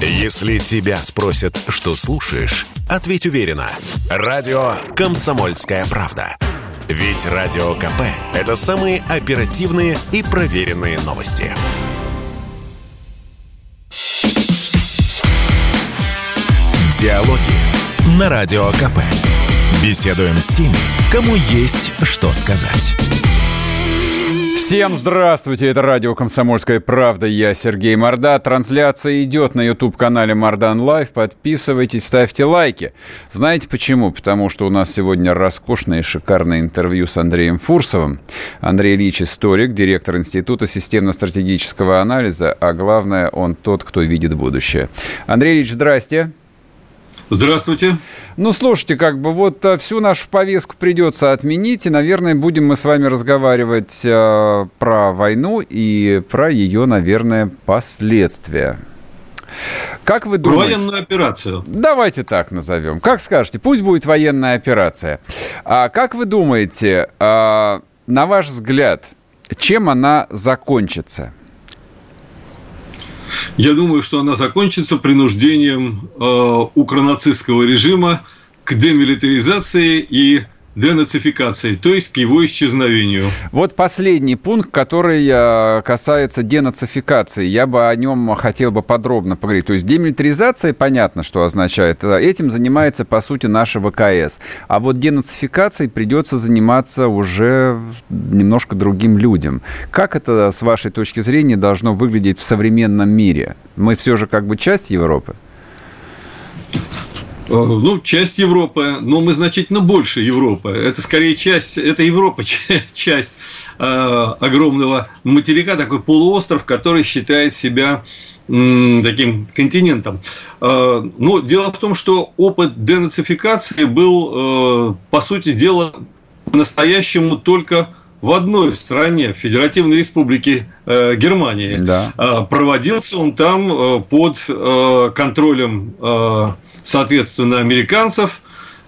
Если тебя спросят, что слушаешь, ответь уверенно. Радио «Комсомольская правда». Ведь Радио КП – это самые оперативные и проверенные новости. Диалоги на Радио КП. Беседуем с теми, кому есть что сказать. Всем здравствуйте, это радио «Комсомольская правда», я Сергей Морда. Трансляция идет на YouTube-канале Мордан Лайв. Подписывайтесь, ставьте лайки. Знаете почему? Потому что у нас сегодня роскошное и шикарное интервью с Андреем Фурсовым. Андрей Ильич – историк, директор Института системно-стратегического анализа, а главное, он тот, кто видит будущее. Андрей Ильич, здрасте. Здравствуйте. Ну, слушайте, как бы вот э, всю нашу повестку придется отменить, и, наверное, будем мы с вами разговаривать э, про войну и про ее, наверное, последствия. Как вы думаете? военную операцию. Давайте так назовем. Как скажете, пусть будет военная операция. А как вы думаете, а, на ваш взгляд, чем она закончится? Я думаю, что она закончится принуждением э, укронацистского режима к демилитаризации и денацификации, то есть к его исчезновению. Вот последний пункт, который э, касается денацификации. Я бы о нем хотел бы подробно поговорить. То есть демилитаризация, понятно, что означает. Этим занимается, по сути, наша ВКС. А вот денацификацией придется заниматься уже немножко другим людям. Как это, с вашей точки зрения, должно выглядеть в современном мире? Мы все же как бы часть Европы? Э, ну, часть Европы, но мы значительно больше Европы. Это скорее часть, это Европа, часть э, огромного материка, такой полуостров, который считает себя таким континентом. Э, но дело в том, что опыт денацификации был, э, по сути дела, по-настоящему только в одной стране, в Федеративной Республике э, Германии. Да. Э, проводился он там э, под э, контролем, э, соответственно, американцев,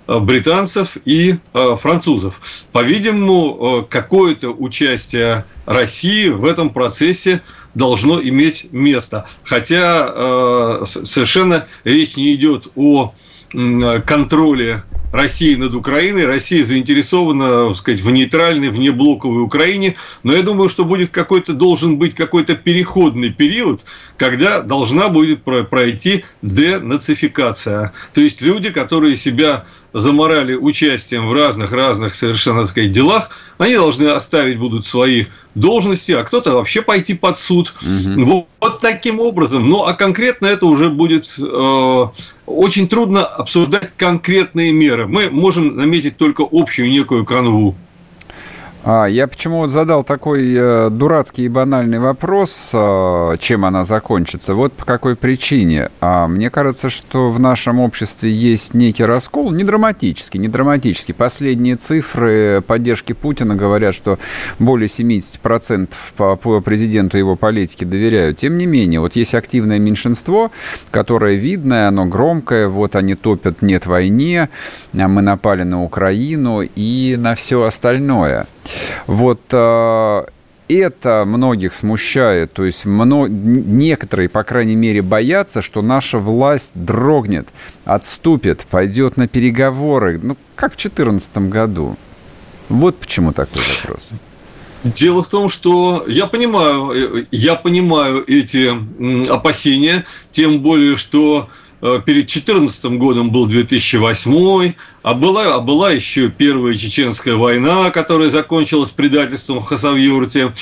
э, британцев и э, французов. По-видимому, э, какое-то участие России в этом процессе должно иметь место. Хотя совершенно речь не идет о контроле России над Украиной. Россия заинтересована, так сказать, в нейтральной, внеблоковой Украине. Но я думаю, что будет какой-то, должен быть какой-то переходный период, когда должна будет пройти денацификация. То есть люди, которые себя заморали участием в разных-разных совершенно, так сказать, делах, они должны оставить будут свои должности, а кто-то вообще пойти под суд. Угу. Вот, вот таким образом. Ну, а конкретно это уже будет э, очень трудно обсуждать конкретные меры. Мы можем наметить только общую некую канву. А, я почему вот задал такой э, дурацкий и банальный вопрос, э, чем она закончится. Вот по какой причине. А, мне кажется, что в нашем обществе есть некий раскол, не драматический, не драматический. Последние цифры поддержки Путина говорят, что более 70% по, по президенту его политики доверяют. Тем не менее, вот есть активное меньшинство, которое видное, оно громкое, вот они топят «нет войне», мы напали на Украину и на все остальное – вот э, это многих смущает. То есть мно... некоторые, по крайней мере, боятся, что наша власть дрогнет, отступит, пойдет на переговоры. Ну, как в 2014 году. Вот почему такой вопрос. Дело в том, что я понимаю, э, я понимаю эти опасения, тем более, что э, перед 2014 годом был 2008, а была, а была еще Первая Чеченская война, которая закончилась предательством Хасавюрте.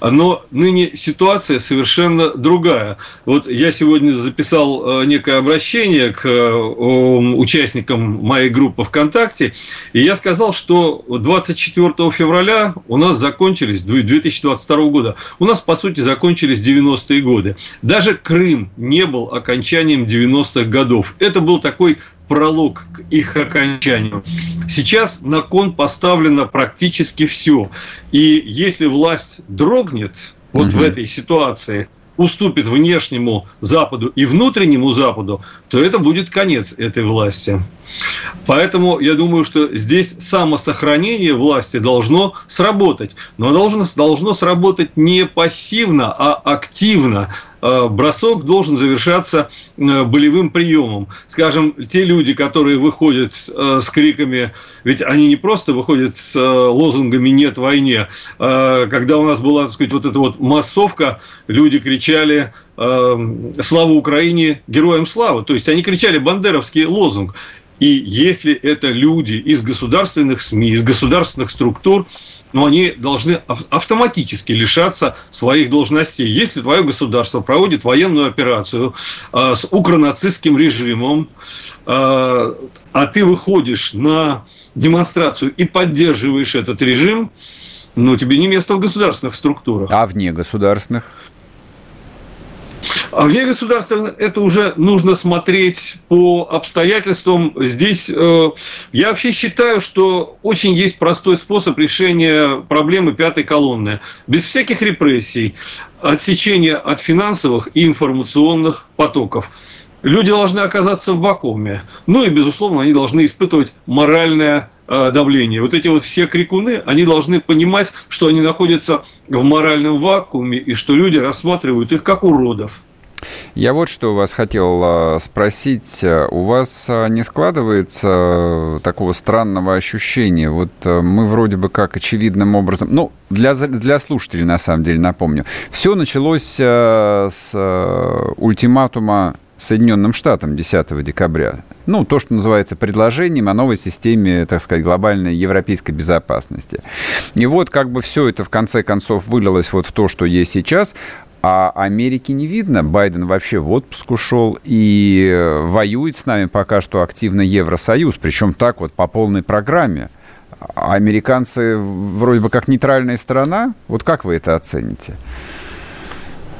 Но ныне ситуация совершенно другая. Вот я сегодня записал э, некое обращение к э, участникам моей группы ВКонтакте, и я сказал, что 24 февраля у нас закончились, 2022 года, у нас, по сути, закончились 90-е годы. Даже Крым не был окончанием 90-х годов. Это был такой пролог к их окончанию. Сейчас на кон поставлено практически все. И если власть дрогнет вот угу. в этой ситуации, уступит внешнему Западу и внутреннему Западу, то это будет конец этой власти. Поэтому я думаю, что здесь самосохранение власти должно сработать. Но должно, должно сработать не пассивно, а активно. Э, бросок должен завершаться э, болевым приемом. Скажем, те люди, которые выходят э, с криками, ведь они не просто выходят с лозунгами «нет войне». Когда у нас была, так сказать, вот эта вот массовка, люди кричали «Слава Украине! Героям слава!» То есть они кричали бандеровский лозунг. И если это люди из государственных СМИ, из государственных структур, но они должны автоматически лишаться своих должностей. Если твое государство проводит военную операцию э, с укронацистским режимом, э, а ты выходишь на демонстрацию и поддерживаешь этот режим, ну, тебе не место в государственных структурах. А вне государственных? А вне государства это уже нужно смотреть по обстоятельствам. Здесь э, я вообще считаю, что очень есть простой способ решения проблемы пятой колонны. Без всяких репрессий, отсечения от финансовых и информационных потоков. Люди должны оказаться в вакууме. Ну и, безусловно, они должны испытывать моральное э, давление. Вот эти вот все крикуны, они должны понимать, что они находятся в моральном вакууме и что люди рассматривают их как уродов. Я вот что у вас хотел а, спросить. У вас а, не складывается такого странного ощущения? Вот а, мы вроде бы как очевидным образом... Ну, для, для слушателей, на самом деле, напомню. Все началось с ультиматума Соединенным Штатам 10 декабря. Ну, то, что называется предложением о новой системе, так сказать, глобальной европейской безопасности. И вот как бы все это в конце концов вылилось вот в то, что есть сейчас. А Америки не видно. Байден вообще в отпуск ушел и э, воюет с нами пока что активно Евросоюз, причем так вот по полной программе. А американцы вроде бы как нейтральная страна. Вот как вы это оцените?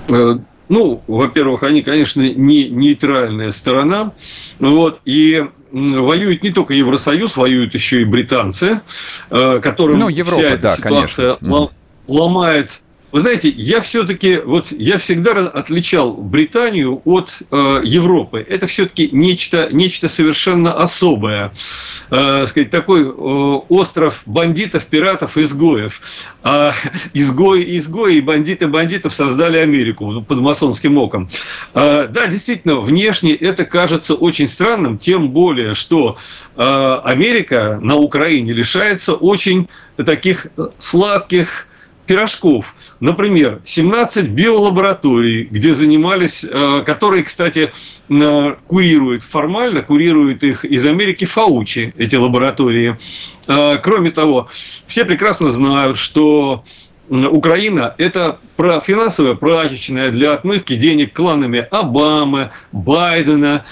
Э, ну, во-первых, они, конечно, не нейтральная сторона. Вот, и воюет не только Евросоюз, воюют еще и британцы, э, которым ну, Европа, вся эта да, ситуация конечно. ломает вы знаете, я все-таки, вот я всегда отличал Британию от э, Европы. Это все-таки нечто, нечто совершенно особое. Э, сказать, такой э, остров бандитов, пиратов, изгоев. А изгои, изгои и бандиты бандитов создали Америку под масонским оком. Э, да, действительно, внешне это кажется очень странным, тем более, что э, Америка на Украине лишается очень таких сладких пирожков. Например, 17 биолабораторий, где занимались, э, которые, кстати, э, курируют формально, курируют их из Америки Фаучи, эти лаборатории. Э, кроме того, все прекрасно знают, что Украина – это финансовая прачечная для отмывки денег кланами Обамы, Байдена.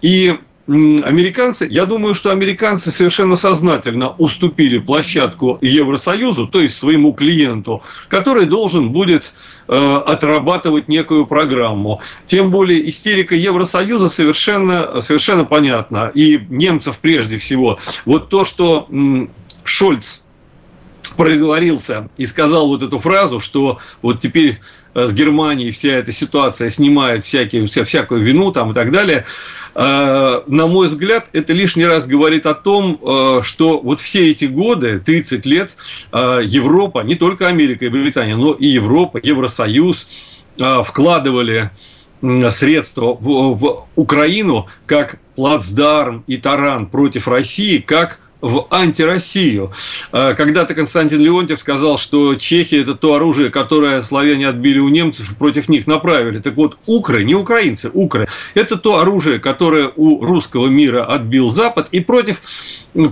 И американцы, я думаю, что американцы совершенно сознательно уступили площадку Евросоюзу, то есть своему клиенту, который должен будет э, отрабатывать некую программу. Тем более истерика Евросоюза совершенно, совершенно понятна. И немцев прежде всего. Вот то, что Шольц проговорился и сказал вот эту фразу, что вот теперь э, с Германией вся эта ситуация снимает всякие, вся, всякую вину там и так далее, э, на мой взгляд, это лишний раз говорит о том, э, что вот все эти годы, 30 лет, Европа, не только Америка и Британия, но и Европа, Евросоюз вкладывали средства в, в Украину как плацдарм и таран против России, как в антироссию. А, когда-то Константин Леонтьев сказал, что Чехия – это то оружие, которое славяне отбили у немцев и против них направили. Так вот, укры, не украинцы, укры – это то оружие, которое у русского мира отбил Запад и против,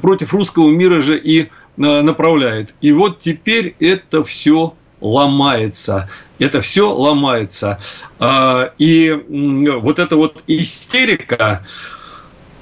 против русского мира же и а, направляет. И вот теперь это все ломается. Это все ломается. А, и вот эта вот истерика,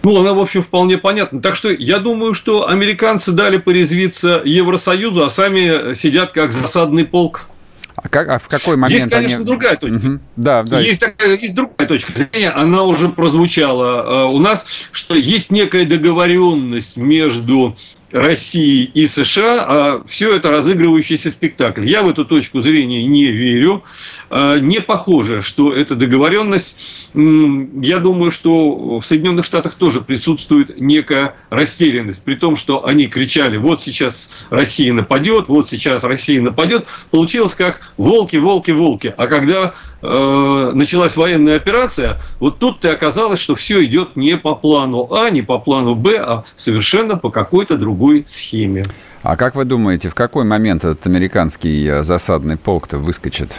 ну, она, в общем, вполне понятна. Так что я думаю, что американцы дали порезвиться Евросоюзу, а сами сидят как засадный полк. А, как, а в какой момент Есть, конечно, они... другая точка. Угу. Да, да. Есть, есть другая точка зрения, она уже прозвучала. Э, у нас, что есть некая договоренность между России и США, а все это разыгрывающийся спектакль. Я в эту точку зрения не верю. А, не похоже, что эта договоренность. Я думаю, что в Соединенных Штатах тоже присутствует некая растерянность, при том, что они кричали, вот сейчас Россия нападет, вот сейчас Россия нападет. Получилось как волки, волки, волки. А когда э, началась военная операция, вот тут и оказалось, что все идет не по плану А, не по плану Б, а совершенно по какой-то другой схеме. А как вы думаете, в какой момент этот американский э, засадный полк-то выскочит?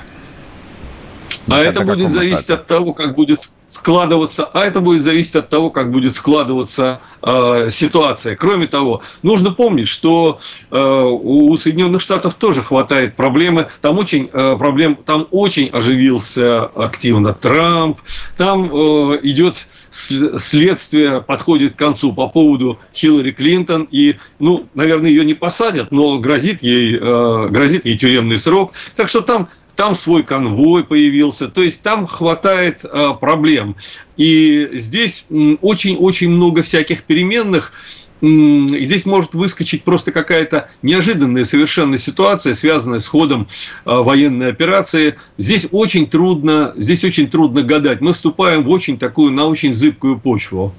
А это будет зависеть этапе? от того, как будет складываться, а это будет зависеть от того, как будет складываться э, ситуация. Кроме того, нужно помнить, что э, у Соединенных Штатов тоже хватает проблемы. Там очень э, проблем, там очень оживился активно Трамп. Там э, идет следствие подходит к концу по поводу Хиллари Клинтон и, ну, наверное, ее не посадят, но грозит ей, э, грозит ей тюремный срок. Так что там там свой конвой появился, то есть там хватает э, проблем. И здесь очень-очень много всяких переменных, и здесь может выскочить просто какая-то неожиданная совершенно ситуация, связанная с ходом э, военной операции. Здесь очень трудно, здесь очень трудно гадать. Мы вступаем в очень такую, на очень зыбкую почву.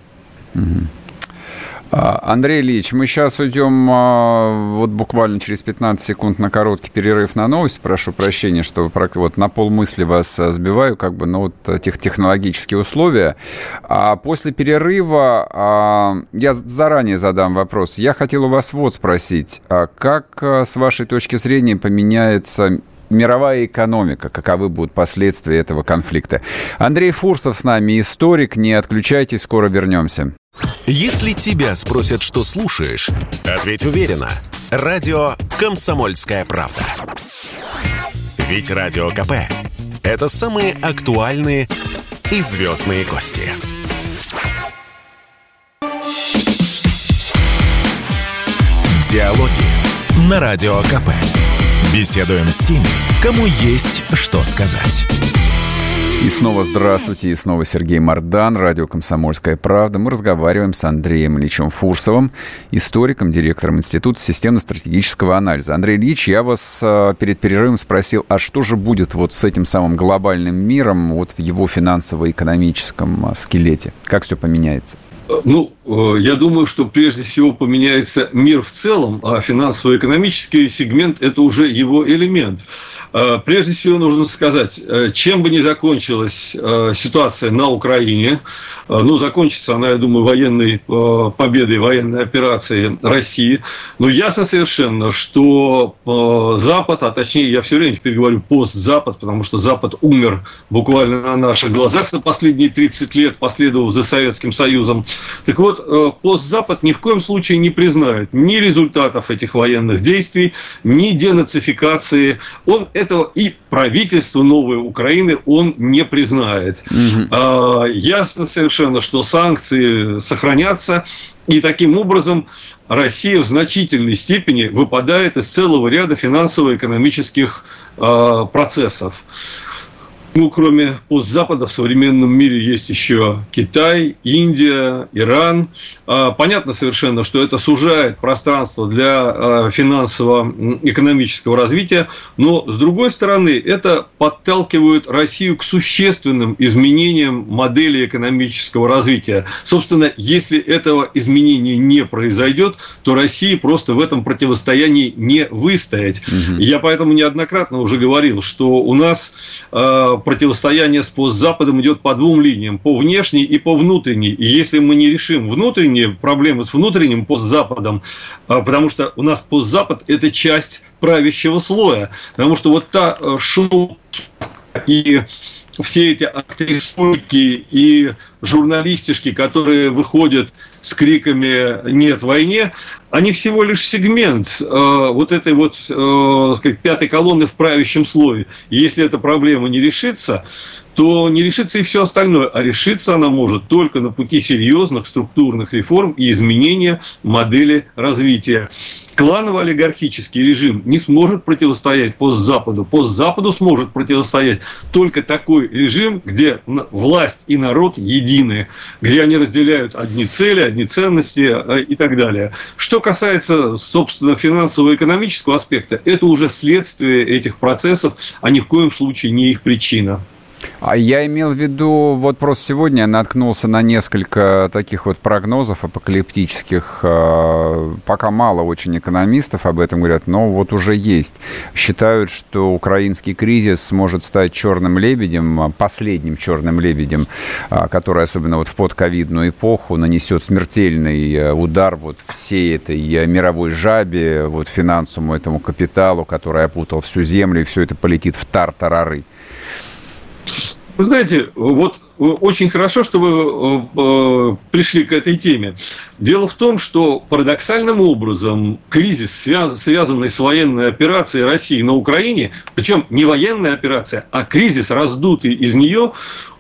Mm-hmm. А, Андрей Ильич, мы сейчас уйдем а, вот буквально через 15 секунд на короткий перерыв на новость. Прошу прощения, что вот на полмысли вас а, сбиваю, как бы, но вот тех технологические условия. А после перерыва я заранее задам вопрос. Я хотел у вас вот спросить. Как с вашей точки зрения поменяется мировая экономика, каковы будут последствия этого конфликта. Андрей Фурсов с нами, историк. Не отключайтесь, скоро вернемся. Если тебя спросят, что слушаешь, ответь уверенно. Радио «Комсомольская правда». Ведь Радио КП – это самые актуальные и звездные гости. Диалоги на Радио КП. Беседуем с теми, кому есть что сказать. И снова здравствуйте, и снова Сергей Мордан, радио «Комсомольская правда». Мы разговариваем с Андреем Ильичем Фурсовым, историком, директором Института системно-стратегического анализа. Андрей Ильич, я вас а, перед перерывом спросил, а что же будет вот с этим самым глобальным миром, вот в его финансово-экономическом а, скелете? Как все поменяется? Ну, э, я думаю, что прежде всего поменяется мир в целом, а финансово-экономический сегмент – это уже его элемент. Э, прежде всего нужно сказать, э, чем бы ни закончилась ситуация на Украине, ну, закончится она, я думаю, военной победой, военной операцией России, но ясно совершенно, что Запад, а точнее, я все время теперь говорю постзапад, потому что Запад умер буквально на наших глазах за последние 30 лет, последовав за Советским Союзом, так вот, э, постзапад ни в коем случае не признает ни результатов этих военных действий, ни денацификации. Он этого и правительство новой Украины он не признает. Угу. Ясно совершенно, что санкции сохранятся, и таким образом Россия в значительной степени выпадает из целого ряда финансово-экономических а, процессов. Ну, кроме постзапада в современном мире есть еще Китай, Индия, Иран. А, понятно совершенно, что это сужает пространство для а, финансово-экономического развития, но, с другой стороны, это подталкивает Россию к существенным изменениям модели экономического развития. Собственно, если этого изменения не произойдет, то России просто в этом противостоянии не выстоять. Угу. Я поэтому неоднократно уже говорил, что у нас а, противостояние с постзападом идет по двум линиям, по внешней и по внутренней. И если мы не решим внутренние проблемы с внутренним постзападом, а, потому что у нас постзапад – это часть правящего слоя, потому что вот та э, шутка и все эти актрисульки и журналистишки, которые выходят с криками «нет войне», они всего лишь сегмент э, вот этой вот э, сказать, пятой колонны в правящем слое. И если эта проблема не решится, то не решится и все остальное. А решиться она может только на пути серьезных структурных реформ и изменения модели развития. Кланово-олигархический режим не сможет противостоять постзападу. Постзападу сможет противостоять только такой режим, где власть и народ едины, где они разделяют одни цели, одни ценности э, и так далее. Что касается, собственно, финансово-экономического аспекта, это уже следствие этих процессов, а ни в коем случае не их причина. А я имел в виду, вот просто сегодня я наткнулся на несколько таких вот прогнозов апокалиптических. А, пока мало очень экономистов об этом говорят, но вот уже есть. Считают, что украинский кризис может стать черным лебедем, последним черным лебедем, а, который особенно вот в подковидную эпоху нанесет смертельный удар вот всей этой мировой жабе, вот финансовому этому капиталу, который опутал всю землю, и все это полетит в тартарары. Вы знаете, вот э, очень хорошо, что вы э, э, пришли к этой теме. Дело в том, что парадоксальным образом кризис, связанный с военной операцией России на Украине, причем не военная операция, а кризис, раздутый из нее,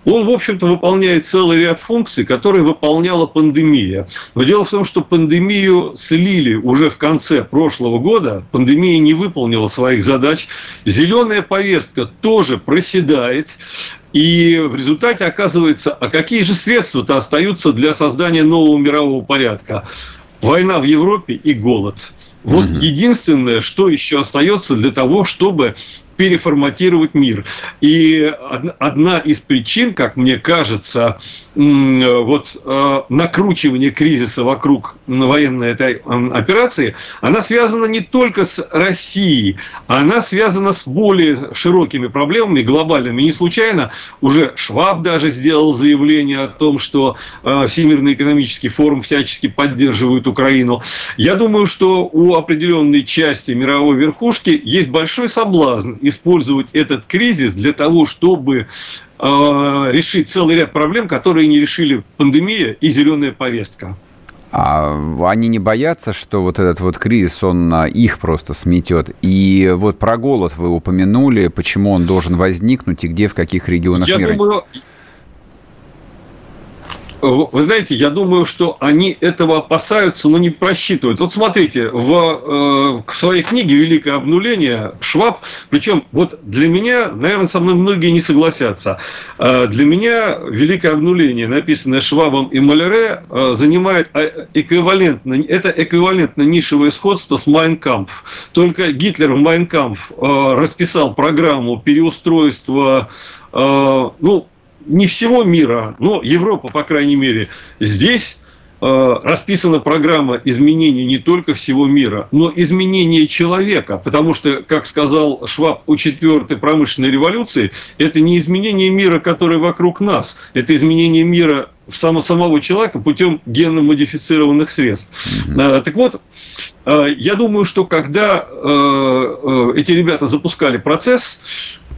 он, в общем-то, выполняет целый ряд функций, которые выполняла пандемия. Но дело в том, что пандемию слили уже в конце прошлого года, пандемия не выполнила своих задач, зеленая повестка тоже проседает, и в результате оказывается, а какие же средства-то остаются для создания нового мирового порядка? Война в Европе и голод. Вот угу. единственное, что еще остается для того, чтобы переформатировать мир. И одна из причин, как мне кажется, вот э, накручивание кризиса вокруг военной этой операции, она связана не только с Россией, она связана с более широкими проблемами, глобальными. Не случайно уже Шваб даже сделал заявление о том, что э, Всемирный экономический форум всячески поддерживает Украину. Я думаю, что у определенной части мировой верхушки есть большой соблазн использовать этот кризис для того, чтобы Э, решить целый ряд проблем, которые не решили пандемия и зеленая повестка. А они не боятся, что вот этот вот кризис, он их просто сметет? И вот про голод вы упомянули, почему он должен возникнуть и где, в каких регионах Я мира? Думаю, вы знаете, я думаю, что они этого опасаются, но не просчитывают. Вот смотрите, в, э, в своей книге «Великое обнуление» Шваб, причем вот для меня, наверное, со мной многие не согласятся, э, для меня «Великое обнуление», написанное Швабом и Маллере, э, занимает эквивалентно, это эквивалентно нишевое сходство с «Майн кампф». Только Гитлер в «Майн кампф» расписал программу переустройства, ну, не всего мира, но Европа, по крайней мере, здесь э, расписана программа изменений не только всего мира, но изменения человека. Потому что, как сказал Шваб у четвертой промышленной революции, это не изменение мира, который вокруг нас, это изменение мира в само, самого человека путем генно-модифицированных средств. Mm-hmm. Так вот, э, я думаю, что когда э, эти ребята запускали процесс,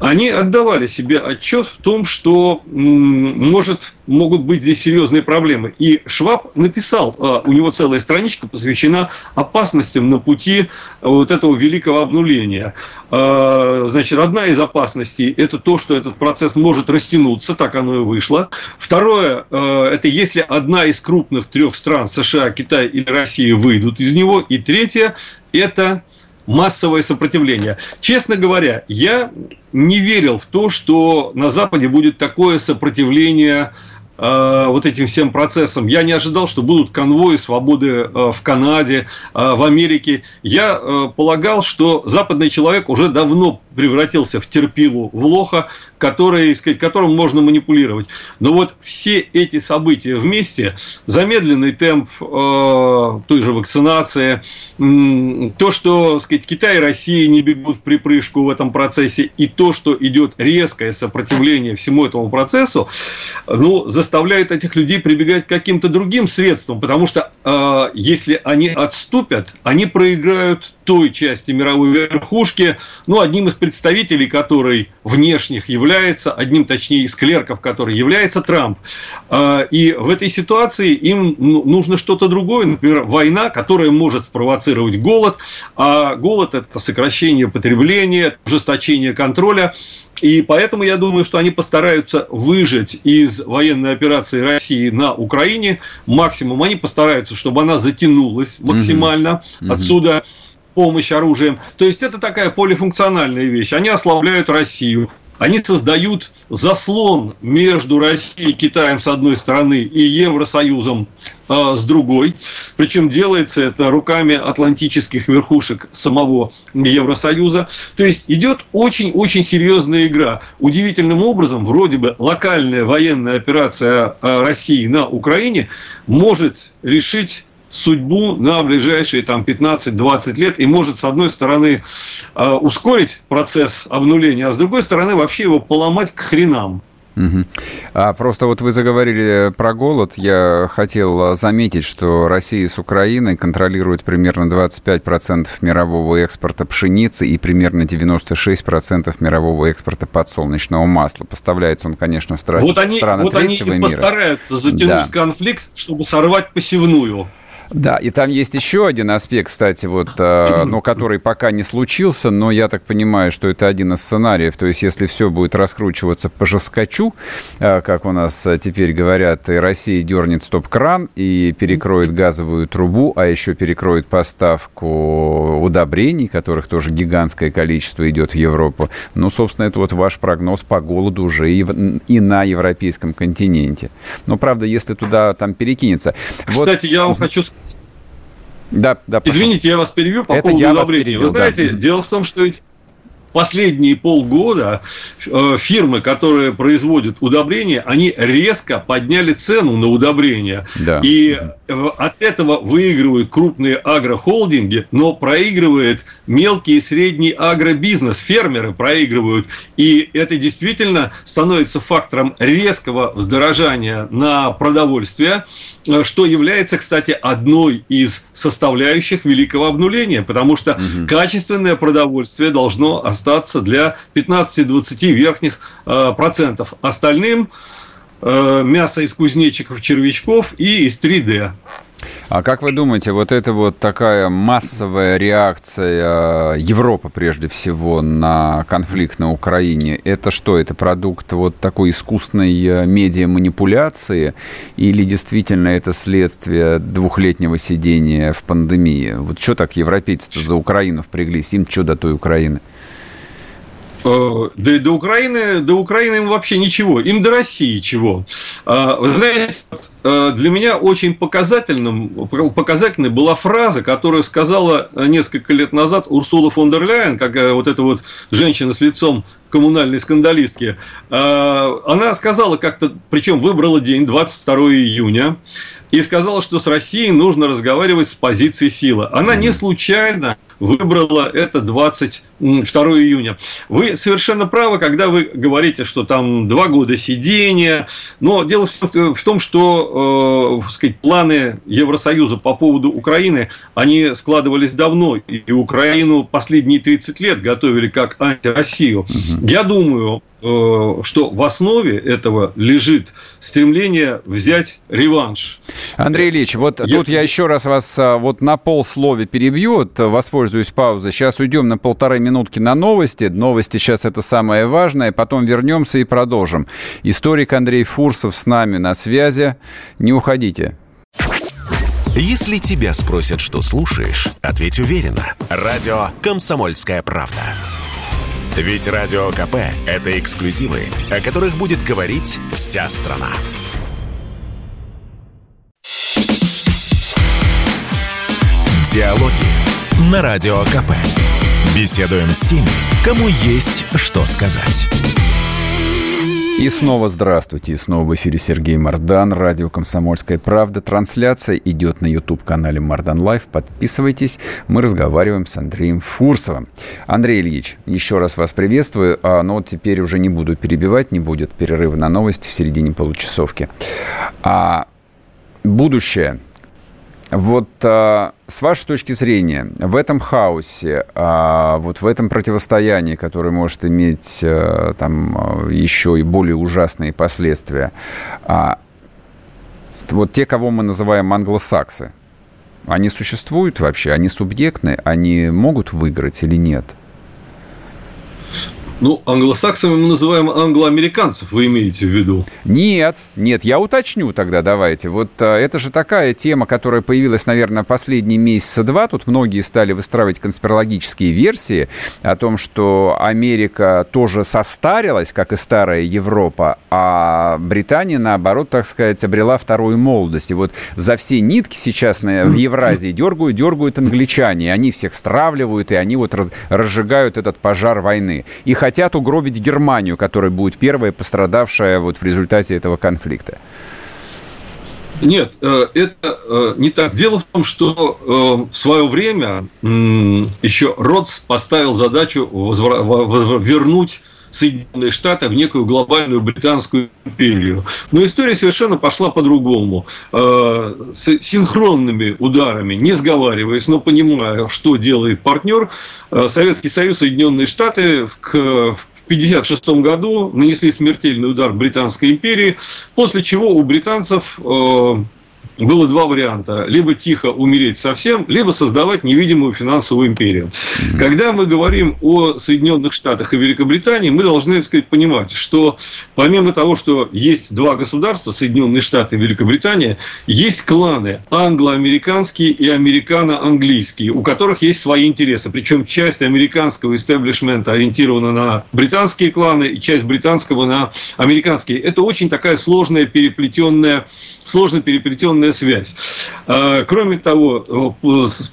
они отдавали себе отчет в том, что может, могут быть здесь серьезные проблемы. И Шваб написал, у него целая страничка посвящена опасностям на пути вот этого великого обнуления. Значит, одна из опасностей – это то, что этот процесс может растянуться, так оно и вышло. Второе это если одна из крупных трех стран, США, Китай или Россия, выйдут из него. И третье – это массовое сопротивление. Честно говоря, я не верил в то, что на Западе будет такое сопротивление Э, вот этим всем процессам. Я не ожидал, что будут конвои свободы э, в Канаде, э, в Америке. Я полагал, что западный человек уже давно превратился в терпилу, в лоха, который, сказать, которым можно манипулировать. Но вот все эти события вместе, замедленный темп э, той же вакцинации, э, то, что сказать, Китай и Россия не бегут в припрыжку в этом процессе, и то, что идет резкое сопротивление всему этому процессу, ну, заставляет этих людей прибегать к каким-то другим средствам, потому что э, если они отступят, они проиграют той части мировой верхушки, ну, одним из представителей которой внешних является, одним, точнее, из клерков, который является Трамп. Э, и в этой ситуации им ну, нужно что-то другое, например, война, которая может спровоцировать голод, а голод – это сокращение потребления, ужесточение контроля – и поэтому я думаю, что они постараются выжать из военной операции России на Украине максимум. Они постараются, чтобы она затянулась максимально. Угу. Отсюда помощь оружием. То есть это такая полифункциональная вещь. Они ослабляют Россию. Они создают заслон между Россией и Китаем с одной стороны и Евросоюзом э, с другой. Причем делается это руками атлантических верхушек самого Евросоюза. То есть идет очень-очень серьезная игра. Удивительным образом, вроде бы локальная военная операция а, России на Украине может решить судьбу на ближайшие там 15-20 лет и может, с одной стороны, а, ускорить процесс обнуления, а с другой стороны, вообще его поломать к хренам. Угу. А просто вот вы заговорили про голод. Я хотел заметить, что Россия с Украиной контролируют примерно 25% мирового экспорта пшеницы и примерно 96% мирового экспорта подсолнечного масла. Поставляется он, конечно, в страны, вот они, страны вот они мира. постараются затянуть да. конфликт, чтобы сорвать посевную. Да, и там есть еще один аспект, кстати, вот, э, но который пока не случился, но я так понимаю, что это один из сценариев. То есть, если все будет раскручиваться по жескочу, э, как у нас теперь говорят, и Россия дернет стоп-кран и перекроет газовую трубу, а еще перекроет поставку удобрений, которых тоже гигантское количество идет в Европу. Ну, собственно, это вот ваш прогноз по голоду уже и, в, и на европейском континенте. Но, правда, если туда там перекинется... Кстати, вот... я вам хочу сказать, да, да. Извините, я вас перебью по Это поводу удобрения. Вы знаете, да. дело в том, что ведь последние полгода э, фирмы, которые производят удобрения, они резко подняли цену на удобрения. Да. И э, от этого выигрывают крупные агрохолдинги, но проигрывает мелкий и средний агробизнес, фермеры проигрывают. И это действительно становится фактором резкого вздорожания на продовольствие, э, что является, кстати, одной из составляющих великого обнуления, потому что угу. качественное продовольствие должно остаться для 15-20 верхних э, процентов. Остальным э, мясо из кузнечиков, червячков и из 3D. А как вы думаете, вот это вот такая массовая реакция Европы, прежде всего, на конфликт на Украине, это что? Это продукт вот такой искусственной э, медиа-манипуляции или действительно это следствие двухлетнего сидения в пандемии? Вот что так европейцы за Украину впряглись? Им что до той Украины? Э, да и до Украины, до Украины им вообще ничего, им до России чего. А, вы знаете, э, для меня очень показательным, показательной была фраза, которую сказала несколько лет назад Урсула фон дер Ляйен, как вот эта вот женщина с лицом коммунальной скандалистки. Она сказала как-то, причем выбрала день, 22 июня, и сказала, что с Россией нужно разговаривать с позиции силы. Она не случайно выбрала это 22 июня. Вы совершенно правы, когда вы говорите, что там два года сидения, но дело в том, что э, сказать, планы Евросоюза по поводу Украины, они складывались давно, и Украину последние 30 лет готовили как антироссию. Угу. Я думаю, Э, что в основе этого лежит стремление взять реванш. Андрей Ильич, вот я... тут я еще раз вас а, вот на полслове перебью, вот, воспользуюсь паузой. Сейчас уйдем на полторы минутки на новости. Новости сейчас это самое важное. Потом вернемся и продолжим. Историк Андрей Фурсов с нами на связи. Не уходите. Если тебя спросят, что слушаешь, ответь уверенно. Радио «Комсомольская правда». Ведь Радио КП – это эксклюзивы, о которых будет говорить вся страна. Диалоги на Радио КП. Беседуем с теми, кому есть что сказать. И снова здравствуйте. И снова в эфире Сергей Мордан, радио «Комсомольская правда». Трансляция идет на YouTube-канале Мордан Лайв. Подписывайтесь. Мы разговариваем с Андреем Фурсовым. Андрей Ильич, еще раз вас приветствую. А, но вот теперь уже не буду перебивать, не будет перерыва на новости в середине получасовки. А будущее – вот а, с вашей точки зрения, в этом хаосе, а, вот в этом противостоянии, которое может иметь а, там а, еще и более ужасные последствия, а, вот те, кого мы называем англосаксы, они существуют вообще? Они субъектны? Они могут выиграть или нет? Ну, англосаксами мы называем англоамериканцев, вы имеете в виду? Нет, нет, я уточню тогда, давайте. Вот а, это же такая тема, которая появилась, наверное, последние месяца два. Тут многие стали выстраивать конспирологические версии о том, что Америка тоже состарилась, как и старая Европа, а Британия, наоборот, так сказать, обрела вторую молодость. И вот за все нитки сейчас на, в Евразии дергают, дергают англичане. Они всех стравливают, и они вот раз, разжигают этот пожар войны. И хотят угробить Германию, которая будет первая пострадавшая вот в результате этого конфликта. Нет, э, это э, не так. Дело в том, что э, в свое время еще Ротс поставил задачу вернуть Соединенные Штаты в некую глобальную британскую империю. Но история совершенно пошла по-другому. С синхронными ударами, не сговариваясь, но понимая, что делает партнер, Советский Союз, Соединенные Штаты в 1956 году нанесли смертельный удар Британской империи, после чего у британцев э, было два варианта. Либо тихо умереть совсем, либо создавать невидимую финансовую империю. Mm-hmm. Когда мы говорим о Соединенных Штатах и Великобритании, мы должны так сказать, понимать, что помимо того, что есть два государства, Соединенные Штаты и Великобритания, есть кланы англо-американские и американо-английские, у которых есть свои интересы. Причем часть американского истеблишмента ориентирована на британские кланы, и часть британского на американские. Это очень такая сложная переплетенная, сложно переплетенная обратная связь. А, кроме того,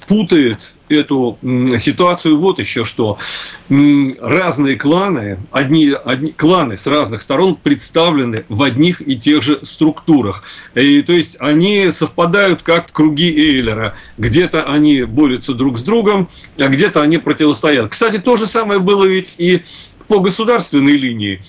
путает эту ситуацию вот еще что. Разные кланы, одни, одни кланы с разных сторон представлены в одних и тех же структурах. И, то есть они совпадают как круги Эйлера. Где-то они борются друг с другом, а где-то они противостоят. Кстати, то же самое было ведь и по государственной линии.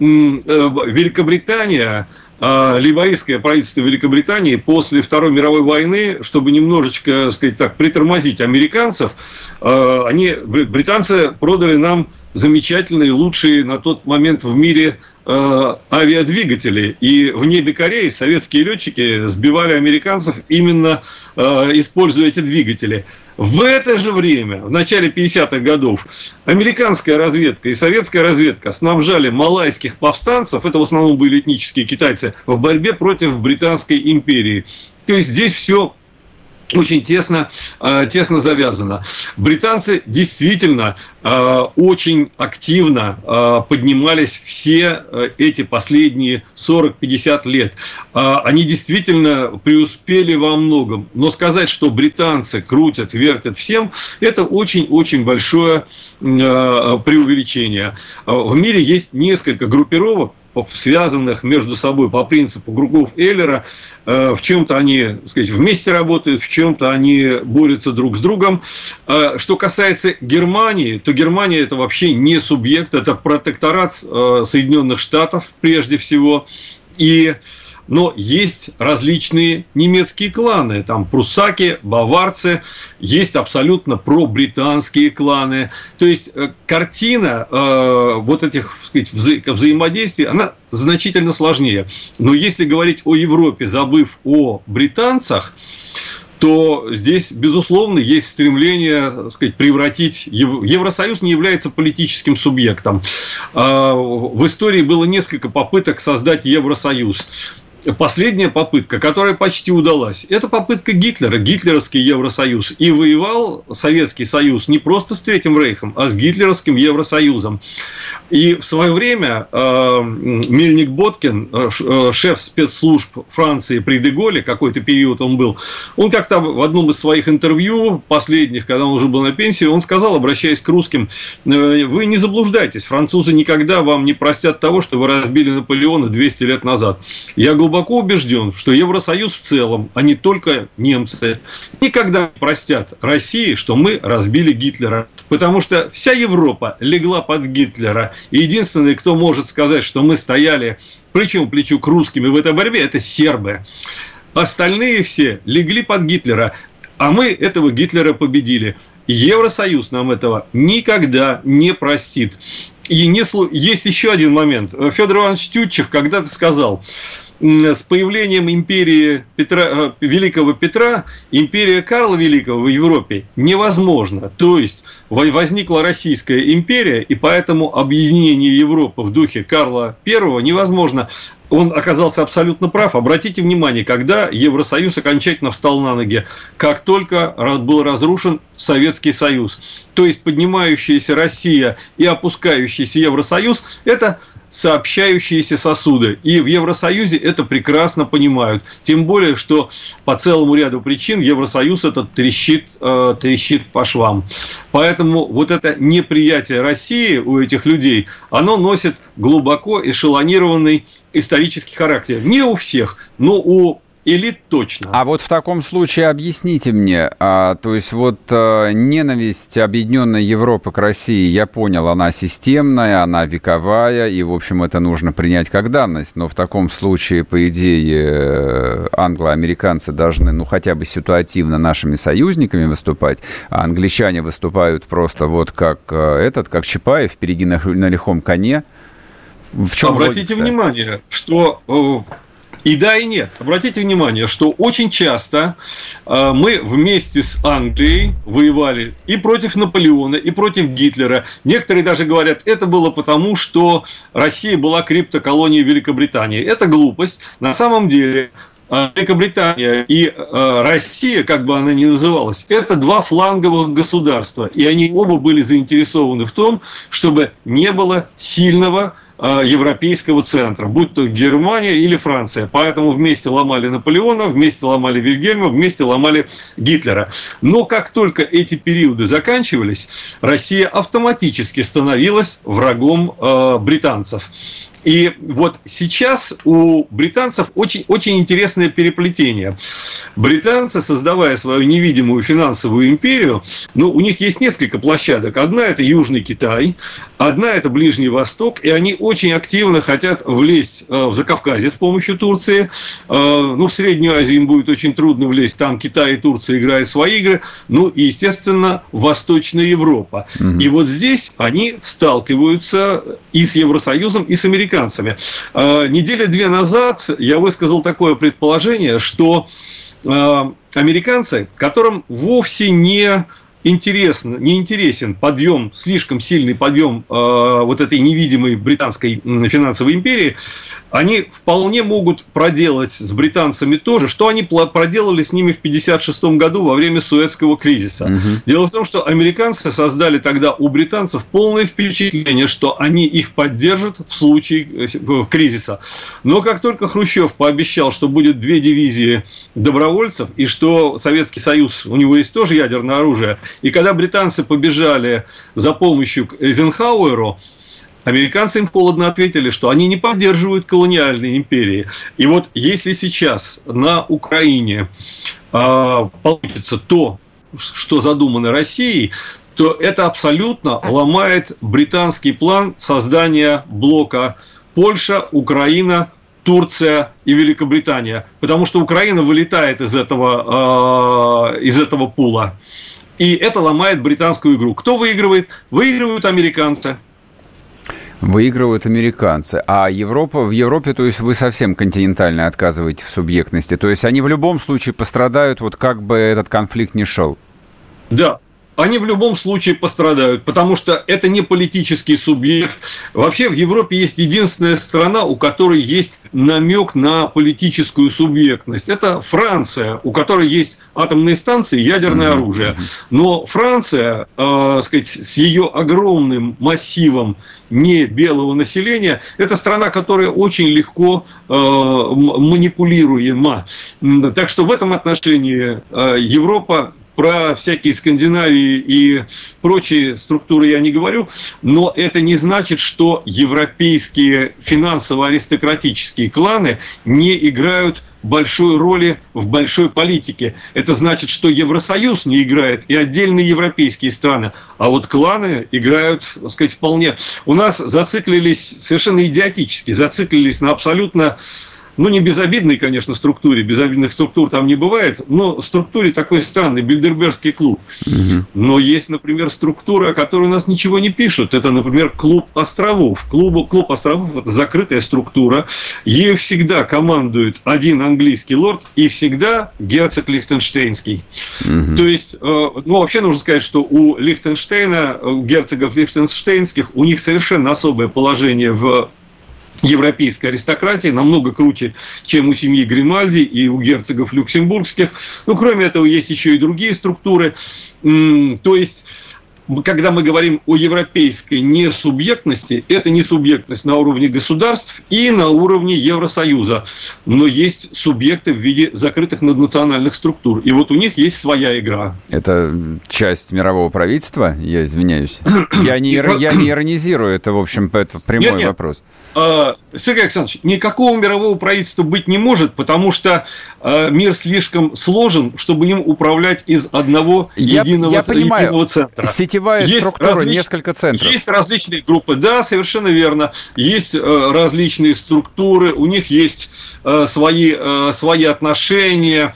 Э, Великобритания а, либористское правительство Великобритании после Второй мировой войны, чтобы немножечко, сказать так, притормозить американцев, а, они, британцы продали нам замечательные, лучшие на тот момент в мире э, авиадвигатели. И в небе Кореи советские летчики сбивали американцев именно используя эти двигатели. В это же время, в начале 50-х годов, американская разведка и советская разведка снабжали малайских повстанцев, это в основном были этнические китайцы, в борьбе против Британской империи. То есть здесь все очень тесно, э, тесно завязано. Британцы действительно э, очень активно э, поднимались все эти последние 40-50 лет. Они действительно преуспели во многом. Но сказать, что британцы крутят, вертят всем, это очень-очень большое преувеличение. В мире есть несколько группировок, связанных между собой по принципу кругов Эйлера. Э, в чем-то они так сказать, вместе работают, в чем-то они борются друг с другом. Э, что касается Германии, то Германия это вообще не субъект, это протекторат э, Соединенных Штатов прежде всего. И но есть различные немецкие кланы, там прусаки, баварцы, есть абсолютно пробританские кланы. То есть э, картина э, вот этих сказать, вза- взаимодействий, она значительно сложнее. Но если говорить о Европе, забыв о британцах, то здесь, безусловно, есть стремление так сказать, превратить... Евросоюз не является политическим субъектом. А, в истории было несколько попыток создать Евросоюз последняя попытка, которая почти удалась, это попытка Гитлера, гитлеровский Евросоюз. И воевал Советский Союз не просто с Третьим Рейхом, а с гитлеровским Евросоюзом. И в свое время э, Мельник Боткин, э, э, шеф спецслужб Франции при Деголе, какой-то период он был, он как-то в одном из своих интервью, последних, когда он уже был на пенсии, он сказал, обращаясь к русским, вы не заблуждайтесь, французы никогда вам не простят того, что вы разбили Наполеона 200 лет назад. Я глубоко глубоко убежден, что Евросоюз в целом, а не только немцы, никогда не простят России, что мы разбили Гитлера. Потому что вся Европа легла под Гитлера. И единственный, кто может сказать, что мы стояли плечом к плечу к русским в этой борьбе, это сербы. Остальные все легли под Гитлера, а мы этого Гитлера победили. Евросоюз нам этого никогда не простит. И не, есть еще один момент. Федор Иванович Тютчев когда-то сказал, с появлением империи Петра, э, Великого Петра, империя Карла Великого в Европе невозможна. То есть возникла Российская империя, и поэтому объединение Европы в духе Карла I невозможно он оказался абсолютно прав. Обратите внимание, когда Евросоюз окончательно встал на ноги, как только был разрушен Советский Союз. То есть поднимающаяся Россия и опускающийся Евросоюз – это сообщающиеся сосуды. И в Евросоюзе это прекрасно понимают. Тем более, что по целому ряду причин Евросоюз этот трещит, э, трещит по швам. Поэтому вот это неприятие России у этих людей, оно носит глубоко эшелонированный исторический характер. Не у всех, но у элит точно. А вот в таком случае объясните мне, а, то есть вот а, ненависть Объединенной Европы к России, я понял, она системная, она вековая, и, в общем, это нужно принять как данность, но в таком случае, по идее, англо-американцы должны, ну, хотя бы ситуативно нашими союзниками выступать, а англичане выступают просто вот как а, этот, как Чапаев впереди на, на лихом коне, в чем Обратите логика? внимание, что э, и да, и нет. Обратите внимание, что очень часто э, мы вместе с Англией воевали и против Наполеона, и против Гитлера. Некоторые даже говорят, это было потому, что Россия была криптоколонией Великобритании. Это глупость. На самом деле э, Великобритания и э, Россия, как бы она ни называлась, это два фланговых государства. И они оба были заинтересованы в том, чтобы не было сильного европейского центра, будь то Германия или Франция. Поэтому вместе ломали Наполеона, вместе ломали Вильгельма, вместе ломали Гитлера. Но как только эти периоды заканчивались, Россия автоматически становилась врагом э, британцев. И вот сейчас у британцев очень, очень интересное переплетение. Британцы, создавая свою невидимую финансовую империю, ну, у них есть несколько площадок. Одна – это Южный Китай, одна – это Ближний Восток, и они очень активно хотят влезть э, в Закавказье с помощью Турции. Э, ну, в Среднюю Азию им будет очень трудно влезть, там Китай и Турция играют свои игры. Ну, и, естественно, Восточная Европа. Угу. И вот здесь они сталкиваются и с Евросоюзом, и с американцами американцами. А, недели две назад я высказал такое предположение, что а, американцы, которым вовсе не интересно, не интересен подъем, слишком сильный подъем э, вот этой невидимой британской финансовой империи, они вполне могут проделать с британцами то же, что они проделали с ними в 1956 году во время Суэцкого кризиса. Угу. Дело в том, что американцы создали тогда у британцев полное впечатление, что они их поддержат в случае э, кризиса. Но как только Хрущев пообещал, что будет две дивизии добровольцев, и что Советский Союз, у него есть тоже ядерное оружие, и когда британцы побежали за помощью к Эйзенхауэру, Американцы им холодно ответили, что они не поддерживают колониальные империи. И вот если сейчас на Украине э, получится то, что задумано Россией, то это абсолютно ломает британский план создания блока Польша, Украина, Турция и Великобритания, потому что Украина вылетает из этого, э, из этого пула. И это ломает британскую игру. Кто выигрывает? Выигрывают американцы. Выигрывают американцы. А Европа, в Европе, то есть вы совсем континентально отказываете в субъектности. То есть они в любом случае пострадают, вот как бы этот конфликт не шел. Да, они в любом случае пострадают, потому что это не политический субъект. Вообще в Европе есть единственная страна, у которой есть намек на политическую субъектность. Это Франция, у которой есть атомные станции, ядерное оружие. Но Франция, э, сказать, с ее огромным массивом не белого населения, это страна, которая очень легко э, манипулируема. Так что в этом отношении э, Европа про всякие Скандинавии и прочие структуры я не говорю, но это не значит, что европейские финансово-аристократические кланы не играют большой роли в большой политике. Это значит, что Евросоюз не играет и отдельные европейские страны, а вот кланы играют, так сказать, вполне. У нас зациклились совершенно идиотически, зациклились на абсолютно ну, не безобидной, конечно, структуре, безобидных структур там не бывает, но структуре такой странный, Бильдербергский клуб. Угу. Но есть, например, структура, о которой у нас ничего не пишут. Это, например, клуб островов. Клуб, клуб островов – это закрытая структура. Ею всегда командует один английский лорд и всегда герцог Лихтенштейнский. Угу. То есть, э, ну, вообще нужно сказать, что у Лихтенштейна, у герцогов Лихтенштейнских, у них совершенно особое положение в европейской аристократии, намного круче, чем у семьи Гримальди и у герцогов люксембургских. Ну, кроме этого, есть еще и другие структуры. То есть когда мы говорим о европейской несубъектности, это не субъектность на уровне государств и на уровне Евросоюза, но есть субъекты в виде закрытых наднациональных структур, и вот у них есть своя игра. Это часть мирового правительства, я извиняюсь. Я не, я не иронизирую, это, в общем, это прямой нет, нет. вопрос. А, Сергей Александрович, никакого мирового правительства быть не может, потому что а, мир слишком сложен, чтобы им управлять из одного я, единого, я понимаю. единого центра. Сетевая есть структура, различ... несколько центров. Есть различные группы, да, совершенно верно. Есть э, различные структуры, у них есть э, свои, э, свои отношения,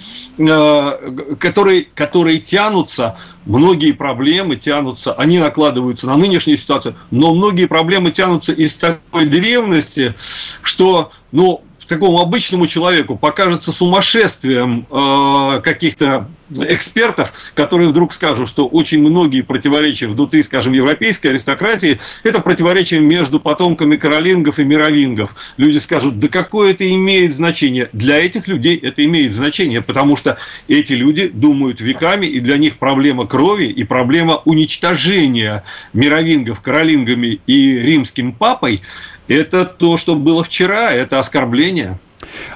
которые, которые тянутся многие проблемы тянутся, они накладываются на нынешнюю ситуацию, но многие проблемы тянутся из такой древности, что, ну, такому обычному человеку покажется сумасшествием э, каких-то экспертов, которые вдруг скажут, что очень многие противоречия внутри, скажем, европейской аристократии, это противоречия между потомками каролингов и мировингов. Люди скажут, да какое это имеет значение? Для этих людей это имеет значение, потому что эти люди думают веками, и для них проблема крови и проблема уничтожения мировингов каролингами и римским папой это то, что было вчера, это оскорбление.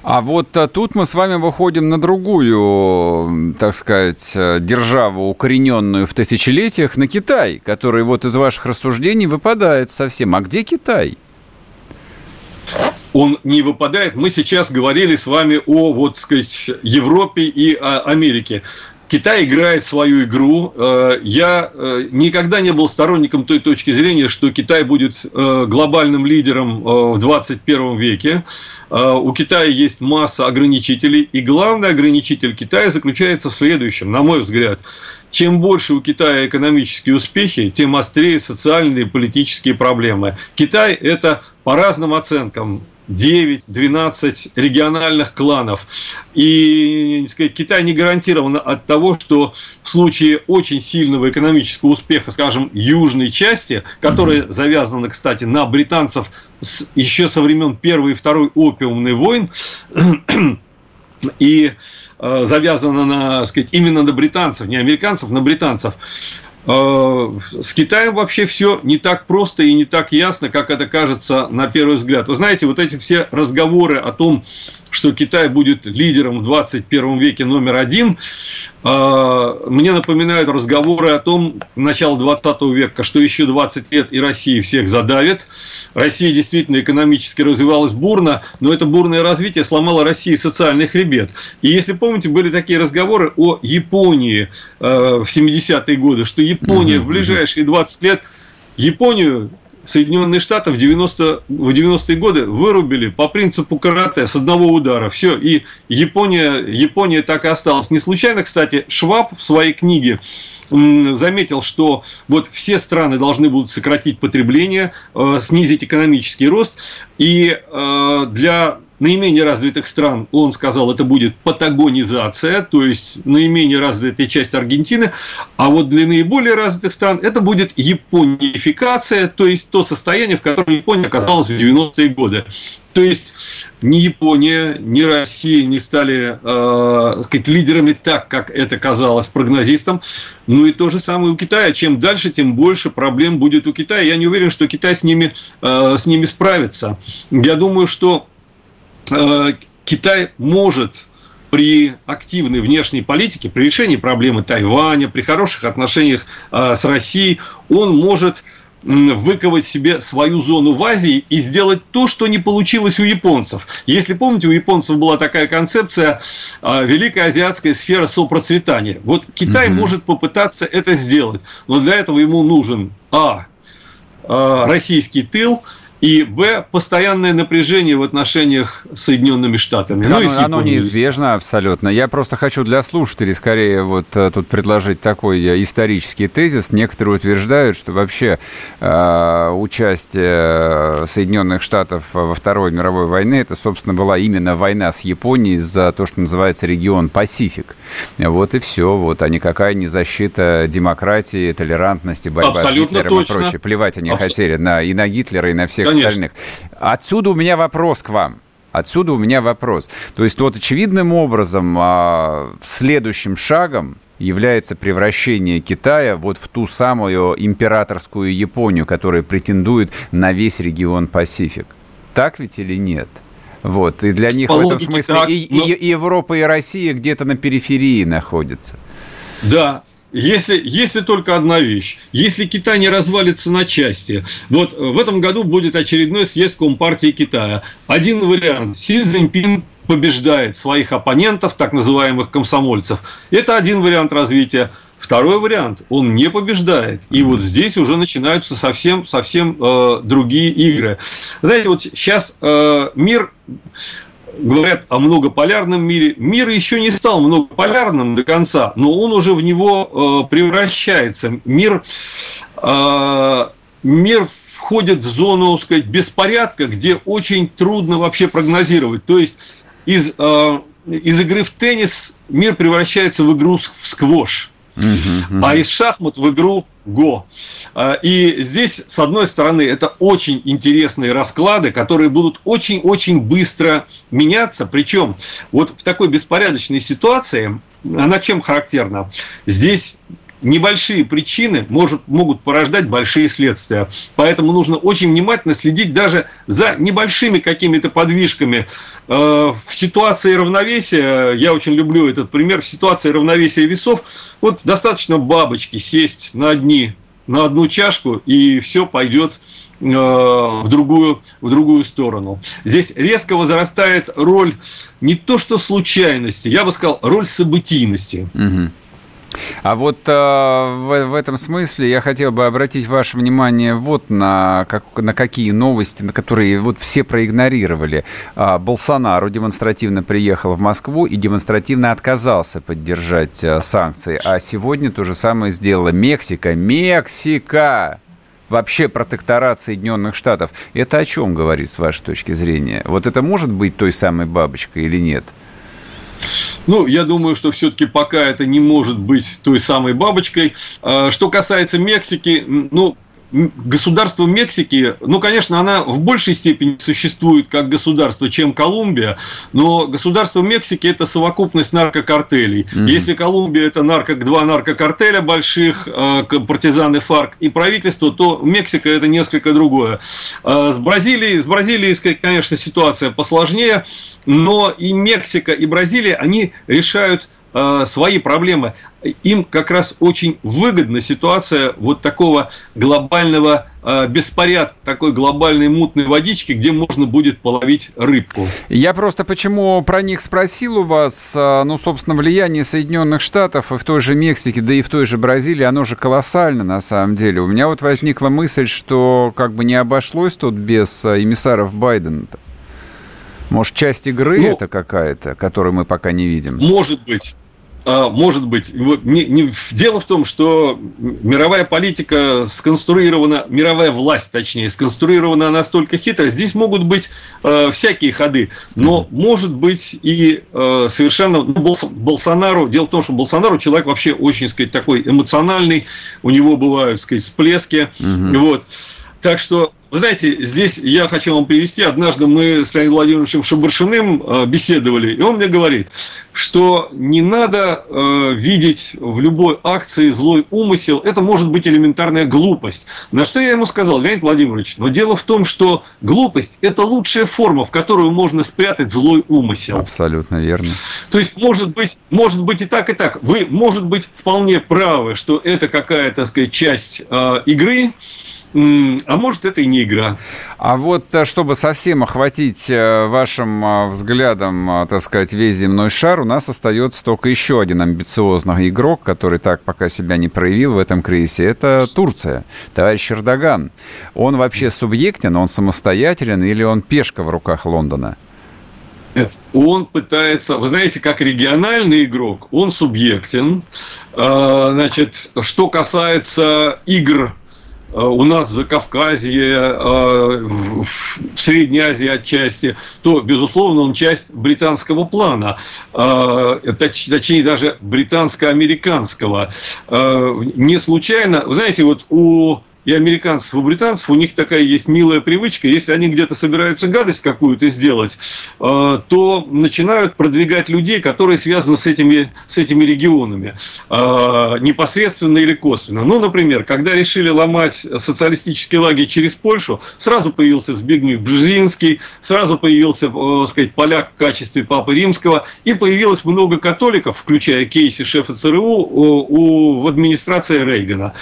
А вот а, тут мы с вами выходим на другую, так сказать, э, державу, укорененную в тысячелетиях, на Китай, который вот из ваших рассуждений выпадает совсем. А где Китай? он не выпадает. Мы сейчас говорили с вами о, вот, сказать, Европе и Америке. Китай играет свою игру. Э, я э, никогда не был сторонником той точки зрения, что Китай будет э, глобальным лидером в 21 веке. У Китая есть масса ограничителей, и главный ограничитель Китая заключается в следующем, на мой взгляд. Чем больше у Китая экономические успехи, тем острее социальные и политические проблемы. Китай – это по разным оценкам 9-12 региональных кланов. И сказать, Китай не гарантирован от того, что в случае очень сильного экономического успеха, скажем, южной части, которая mm-hmm. завязана, кстати, на британцев с, еще со времен Первой и Второй опиумной войн, и завязана на, сказать, именно на британцев, не американцев, на британцев, Э, с Китаем вообще все не так просто и не так ясно, как это кажется на первый взгляд. Вы знаете, вот эти все разговоры о том, что Китай будет лидером в 21 веке номер один, а, мне напоминают разговоры о том, начала 20 века, что еще 20 лет и Россия всех задавит. Россия действительно экономически развивалась бурно, но это бурное развитие сломало России социальный хребет. И если помните, были такие разговоры о Японии а, в 70-е годы, что Япония в ближайшие 20 лет Японию Соединенные Штаты в, 90, в 90-е годы вырубили по принципу карате с одного удара. Все, и Япония, Япония так и осталась. Не случайно, кстати, Шваб в своей книге заметил, что вот все страны должны будут сократить потребление, э, снизить экономический рост, и э, для наименее развитых стран, он сказал, это будет патагонизация, то есть наименее развитая часть Аргентины, а вот для наиболее развитых стран это будет японификация, то есть то состояние, в котором Япония оказалась в 90-е годы. То есть ни Япония, ни Россия не стали э, сказать, лидерами так, как это казалось прогнозистам. Ну и то же самое у Китая. Чем дальше, тем больше проблем будет у Китая. Я не уверен, что Китай с ними, э, с ними справится. Я думаю, что Китай может при активной внешней политике, при решении проблемы Тайваня, при хороших отношениях э, с Россией, он может выковать себе свою зону в Азии и сделать то, что не получилось у японцев. Если помните, у японцев была такая концепция э, Великая азиатская сфера сопроцветания. Вот Китай угу. может попытаться это сделать, но для этого ему нужен а российский тыл, и, б, постоянное напряжение в отношениях с Соединенными Штатами. Ну, оно, оно неизбежно абсолютно. Я просто хочу для слушателей скорее вот э, тут предложить такой э, исторический тезис. Некоторые утверждают, что вообще э, участие Соединенных Штатов во Второй мировой войне это, собственно, была именно война с Японией за то, что называется регион Пасифик. Вот и все. Вот, а никакая не защита демократии, толерантности, борьба Абсолютно с Гитлером точно. и прочее. Плевать они Абс... хотели на, и на Гитлера, и на всех Конечно. остальных. Отсюда у меня вопрос к вам. Отсюда у меня вопрос. То есть вот очевидным образом а, следующим шагом является превращение Китая вот в ту самую императорскую Японию, которая претендует на весь регион Пасифик. Так ведь или нет? Вот, и для них По в этом смысле так, и, но... и Европа, и Россия где-то на периферии находятся. Да, если, если только одна вещь. Если Китай не развалится на части. Вот в этом году будет очередной съезд Компартии Китая. Один вариант. Си Цзиньпин побеждает своих оппонентов, так называемых комсомольцев. Это один вариант развития. Второй вариант, он не побеждает. И вот здесь уже начинаются совсем, совсем э, другие игры. Знаете, вот сейчас э, мир говорят о многополярном мире. Мир еще не стал многополярным до конца, но он уже в него э, превращается. Мир, э, мир входит в зону, сказать, беспорядка, где очень трудно вообще прогнозировать. То есть из, э, из игры в теннис мир превращается в игру в сквош. А из шахмат в игру Го. А, и здесь, с одной стороны, это очень интересные расклады, которые будут очень-очень быстро меняться. Причем вот в такой беспорядочной ситуации, она чем характерна? Здесь небольшие причины может, могут порождать большие следствия. Поэтому нужно очень внимательно следить даже за небольшими какими-то подвижками. Э, в ситуации равновесия, я очень люблю этот пример, в ситуации равновесия весов, вот достаточно бабочки сесть на одни на одну чашку, и все пойдет э, в другую, в другую сторону. Здесь резко возрастает роль не то что случайности, я бы сказал, роль событийности. Угу. А вот э, в, в этом смысле я хотел бы обратить ваше внимание вот на, как, на какие новости, на которые вот все проигнорировали. А, Болсонару демонстративно приехал в Москву и демонстративно отказался поддержать а, санкции. А сегодня то же самое сделала Мексика. Мексика! вообще протекторат Соединенных Штатов. Это о чем говорит с вашей точки зрения? Вот это может быть той самой бабочкой или нет? Ну, я думаю, что все-таки пока это не может быть той самой бабочкой. А, что касается Мексики, ну, государство Мексики, ну, конечно, она в большей степени существует как государство, чем Колумбия, но государство Мексики – это совокупность наркокартелей. Mm-hmm. Если Колумбия – это нарко, два наркокартеля больших, э, партизаны ФАРК и правительство, то Мексика – это несколько другое. Э, с Бразилией, с Бразилией, конечно, ситуация посложнее, но и Мексика, и Бразилия, они решают Э, свои проблемы. Им как раз очень выгодна ситуация вот такого глобального э, беспорядка, такой глобальной мутной водички, где можно будет половить рыбку. Я просто почему про них спросил у вас, э, ну, собственно, влияние Соединенных Штатов и в той же Мексике, да и в той же Бразилии, оно же колоссально на самом деле. У меня вот возникла мысль, что как бы не обошлось тут без эмиссаров Байдена-то. Может, часть игры ну, это какая-то, которую мы пока не видим? Может быть. А, может быть, не, не, дело в том, что мировая политика сконструирована, мировая власть, точнее, сконструирована настолько хитро, здесь могут быть э, всякие ходы, но может быть и э, совершенно ну, Болсонару, дело в том, что Болсонару человек вообще очень, сказать, такой эмоциональный, у него бывают, сказать, всплески, угу. вот, так что вы знаете, здесь я хочу вам привести. Однажды мы с Леонидом Владимировичем Шабаршиным э, беседовали, и он мне говорит, что не надо э, видеть в любой акции злой умысел. Это может быть элементарная глупость. На что я ему сказал, Леонид Владимирович, но дело в том, что глупость – это лучшая форма, в которую можно спрятать злой умысел. Абсолютно верно. То есть, может быть, может быть и так, и так. Вы, может быть, вполне правы, что это какая-то, так сказать, часть э, игры, а может, это и не игра. А вот э, чтобы совсем охватить э, вашим э, взглядом, так сказать, весь земной шар, у нас остается только еще один амбициозный игрок, который так пока себя не проявил в этом кризисе. Это Турция, товарищ Эрдоган. Он вообще субъектен, он самостоятелен или он пешка в руках Лондона? Он пытается, вы знаете, как региональный игрок, он субъектен. Значит, что касается игр у нас в Закавказье, э, в Средней Азии отчасти, то, безусловно, он часть британского плана, э, точнее, даже британско-американского. Не случайно, вы знаете, вот у и американцев, и британцев, у них такая есть милая привычка, если они где-то собираются гадость какую-то сделать, э, то начинают продвигать людей, которые связаны с этими, с этими регионами, э, непосредственно или косвенно. Ну, например, когда решили ломать социалистический лагерь через Польшу, сразу появился Збигнев Бжезинский, сразу появился, так э, сказать, поляк в качестве Папы Римского, и появилось много католиков, включая Кейси, шефа ЦРУ, у, в администрации Рейгана.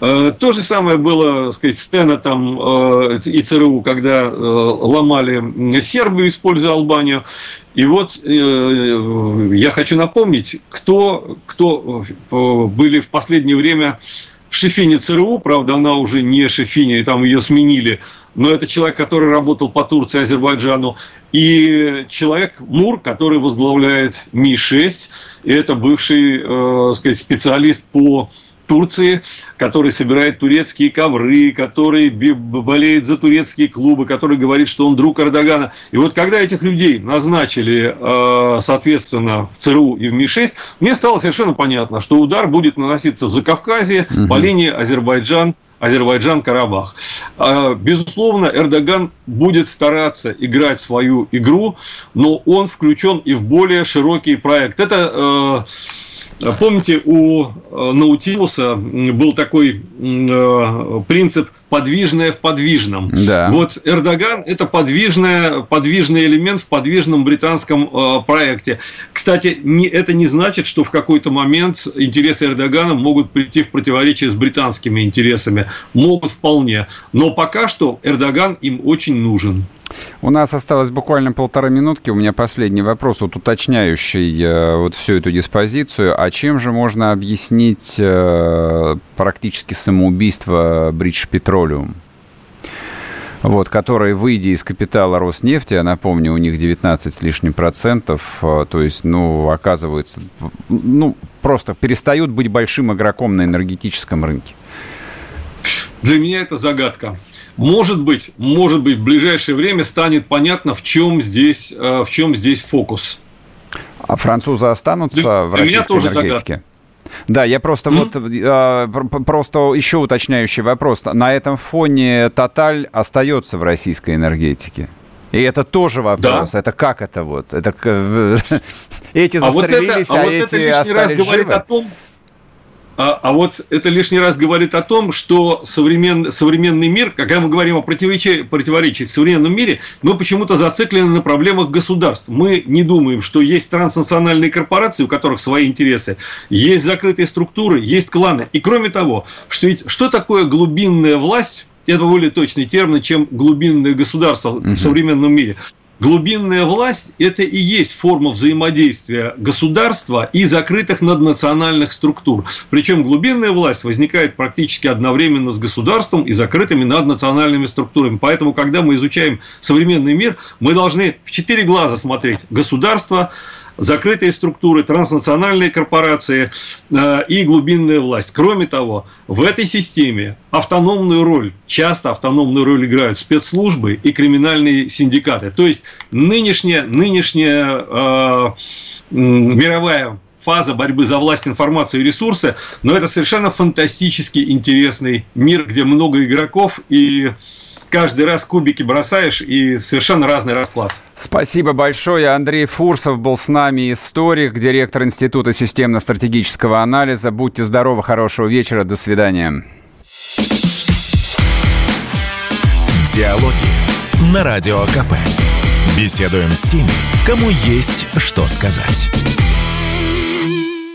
То же самое было, сказать, Стена там э, и ЦРУ, когда э, ломали Сербию, используя Албанию. И вот э, я хочу напомнить, кто, кто были в последнее время в шефине ЦРУ, правда, она уже не шефиня, и там ее сменили, но это человек, который работал по Турции, Азербайджану, и человек Мур, который возглавляет Ми-6, и это бывший, э, сказать, специалист по Турции, который собирает турецкие ковры, который болеет за турецкие клубы, который говорит, что он друг Эрдогана. И вот когда этих людей назначили, э, соответственно, в ЦРУ и в Ми-6, мне стало совершенно понятно, что удар будет наноситься в Закавказье угу. по линии Азербайджан, Азербайджан-Карабах. А, безусловно, Эрдоган будет стараться играть свою игру, но он включен и в более широкий проект. Это э, Помните, у э, Наутилуса был такой э, принцип подвижное в подвижном. Да. Вот Эрдоган – это подвижное, подвижный элемент в подвижном британском э, проекте. Кстати, не, это не значит, что в какой-то момент интересы Эрдогана могут прийти в противоречие с британскими интересами. Могут вполне. Но пока что Эрдоган им очень нужен. У нас осталось буквально полторы минутки. У меня последний вопрос, вот уточняющий э, вот всю эту диспозицию. А чем же можно объяснить э, практически самоубийство Бридж Петролиум? вот, которые, выйдя из капитала Роснефти, я напомню, у них 19 с лишним процентов, э, то есть, ну, оказывается, ну, просто перестают быть большим игроком на энергетическом рынке. Для меня это загадка. Может быть, может быть, в ближайшее время станет понятно, в чем здесь, э, в чем здесь фокус. А французы останутся для, в российской меня тоже энергетике? Загадка. Да, я просто mm-hmm. вот э, просто еще уточняющий вопрос. На этом фоне Тоталь остается в российской энергетике. И это тоже вопрос. Да. Это как это вот? Это эти застрелились, а, вот это, а, а вот эти это лишний раз говорит живы? о том, а, а вот это лишний раз говорит о том, что современ, современный мир, когда мы говорим о противоречиях, в современном мире, мы почему-то зациклены на проблемах государств. Мы не думаем, что есть транснациональные корпорации, у которых свои интересы, есть закрытые структуры, есть кланы. И кроме того, что, ведь, что такое глубинная власть, это более точный термин, чем глубинное государство угу. в современном мире. Глубинная власть – это и есть форма взаимодействия государства и закрытых наднациональных структур. Причем глубинная власть возникает практически одновременно с государством и закрытыми наднациональными структурами. Поэтому, когда мы изучаем современный мир, мы должны в четыре глаза смотреть государство, закрытые структуры, транснациональные корпорации э, и глубинная власть. Кроме того, в этой системе автономную роль, часто автономную роль играют спецслужбы и криминальные синдикаты. То есть нынешняя, нынешняя э, мировая фаза борьбы за власть, информацию и ресурсы, но это совершенно фантастически интересный мир, где много игроков и каждый раз кубики бросаешь и совершенно разный расклад. Спасибо большое. Андрей Фурсов был с нами, историк, директор Института системно-стратегического анализа. Будьте здоровы, хорошего вечера, до свидания. Диалоги на Радио КП. Беседуем с теми, кому есть что сказать.